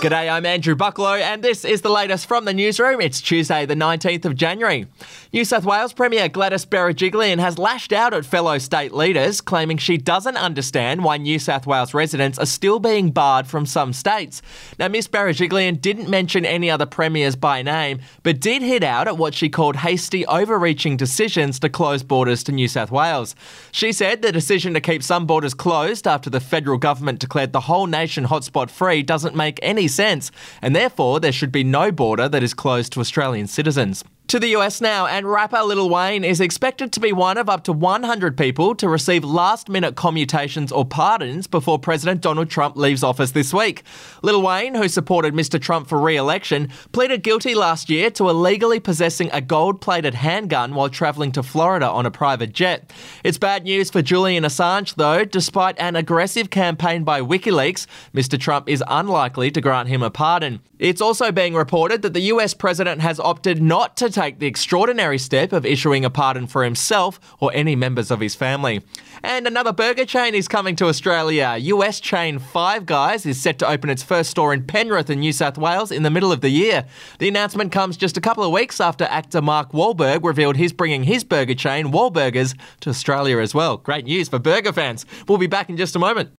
G'day, I'm Andrew Bucklow, and this is the latest from the newsroom. It's Tuesday, the 19th of January. New South Wales Premier Gladys Berejiklian has lashed out at fellow state leaders, claiming she doesn't understand why New South Wales residents are still being barred from some states. Now, Miss Berejiklian didn't mention any other premiers by name, but did hit out at what she called hasty, overreaching decisions to close borders to New South Wales. She said the decision to keep some borders closed after the federal government declared the whole nation hotspot free doesn't make any sense, and therefore there should be no border that is closed to Australian citizens. To the US now, and rapper Lil Wayne is expected to be one of up to 100 people to receive last minute commutations or pardons before President Donald Trump leaves office this week. Lil Wayne, who supported Mr. Trump for re election, pleaded guilty last year to illegally possessing a gold plated handgun while travelling to Florida on a private jet. It's bad news for Julian Assange, though. Despite an aggressive campaign by WikiLeaks, Mr. Trump is unlikely to grant him a pardon. It's also being reported that the US president has opted not to take the extraordinary step of issuing a pardon for himself or any members of his family. And another burger chain is coming to Australia. US chain Five Guys is set to open its first store in Penrith in New South Wales in the middle of the year. The announcement comes just a couple of weeks after actor Mark Wahlberg revealed he's bringing his burger chain, Wahlburgers, to Australia as well. Great news for burger fans. We'll be back in just a moment.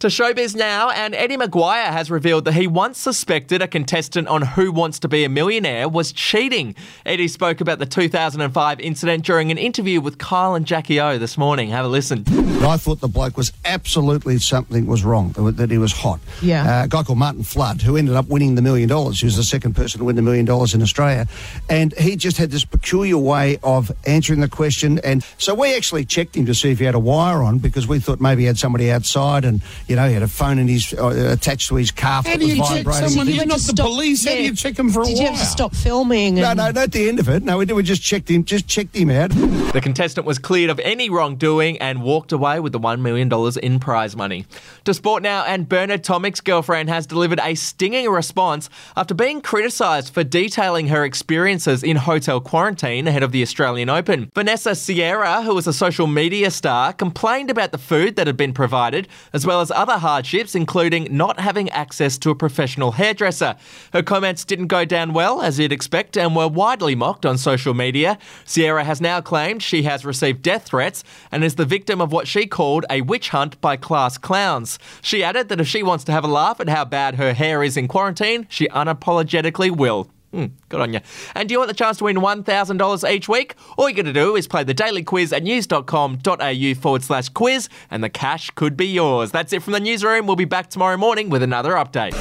To showbiz now, and Eddie McGuire has revealed that he once suspected a contestant on Who Wants to Be a Millionaire was cheating. Eddie spoke about the 2005 incident during an interview with Kyle and Jackie O this morning. Have a listen. I thought the bloke was absolutely something was wrong, that- that he was hot. Yeah. Uh, a guy called Martin Flood, who ended up winning the million dollars, he was the second person to win the million dollars in Australia. And he just had this peculiar way of answering the question. And so we actually checked him to see if he had a wire on because we thought maybe he had somebody outside and, you know, he had a phone in his, uh, attached to his calf How that do was you check vibrating. someone? You're not the to stop- police. How do you check them for a Did you have to stop filming? No, and- no, not at the end of it. No, we, did- we just checked him, just checked him out. The contestant was cleared of any wrongdoing and walked away with the $1 million in prize money. To sport now, and Bernard Tomic's girlfriend has delivered a stinging response after being criticised for detailing her experiences in hotel quarantine ahead of the Australian Open. Vanessa Sierra, who was a social media star, complained about the food that had been provided, as well as other hardships, including not having access to a professional hairdresser. Her comments didn't go down well, as you'd expect, and were widely mocked on social media. Sierra has now claimed she has received death threats and is the victim of what she called a witch hunt by class clowns. She added that if she wants to have a laugh at how bad her hair is in quarantine, she unapologetically will. Hmm, good on you. And do you want the chance to win $1,000 each week? All you got to do is play the daily quiz at news.com.au forward slash quiz, and the cash could be yours. That's it from the newsroom. We'll be back tomorrow morning with another update.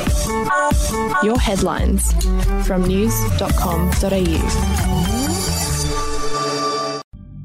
Your headlines from news.com.au.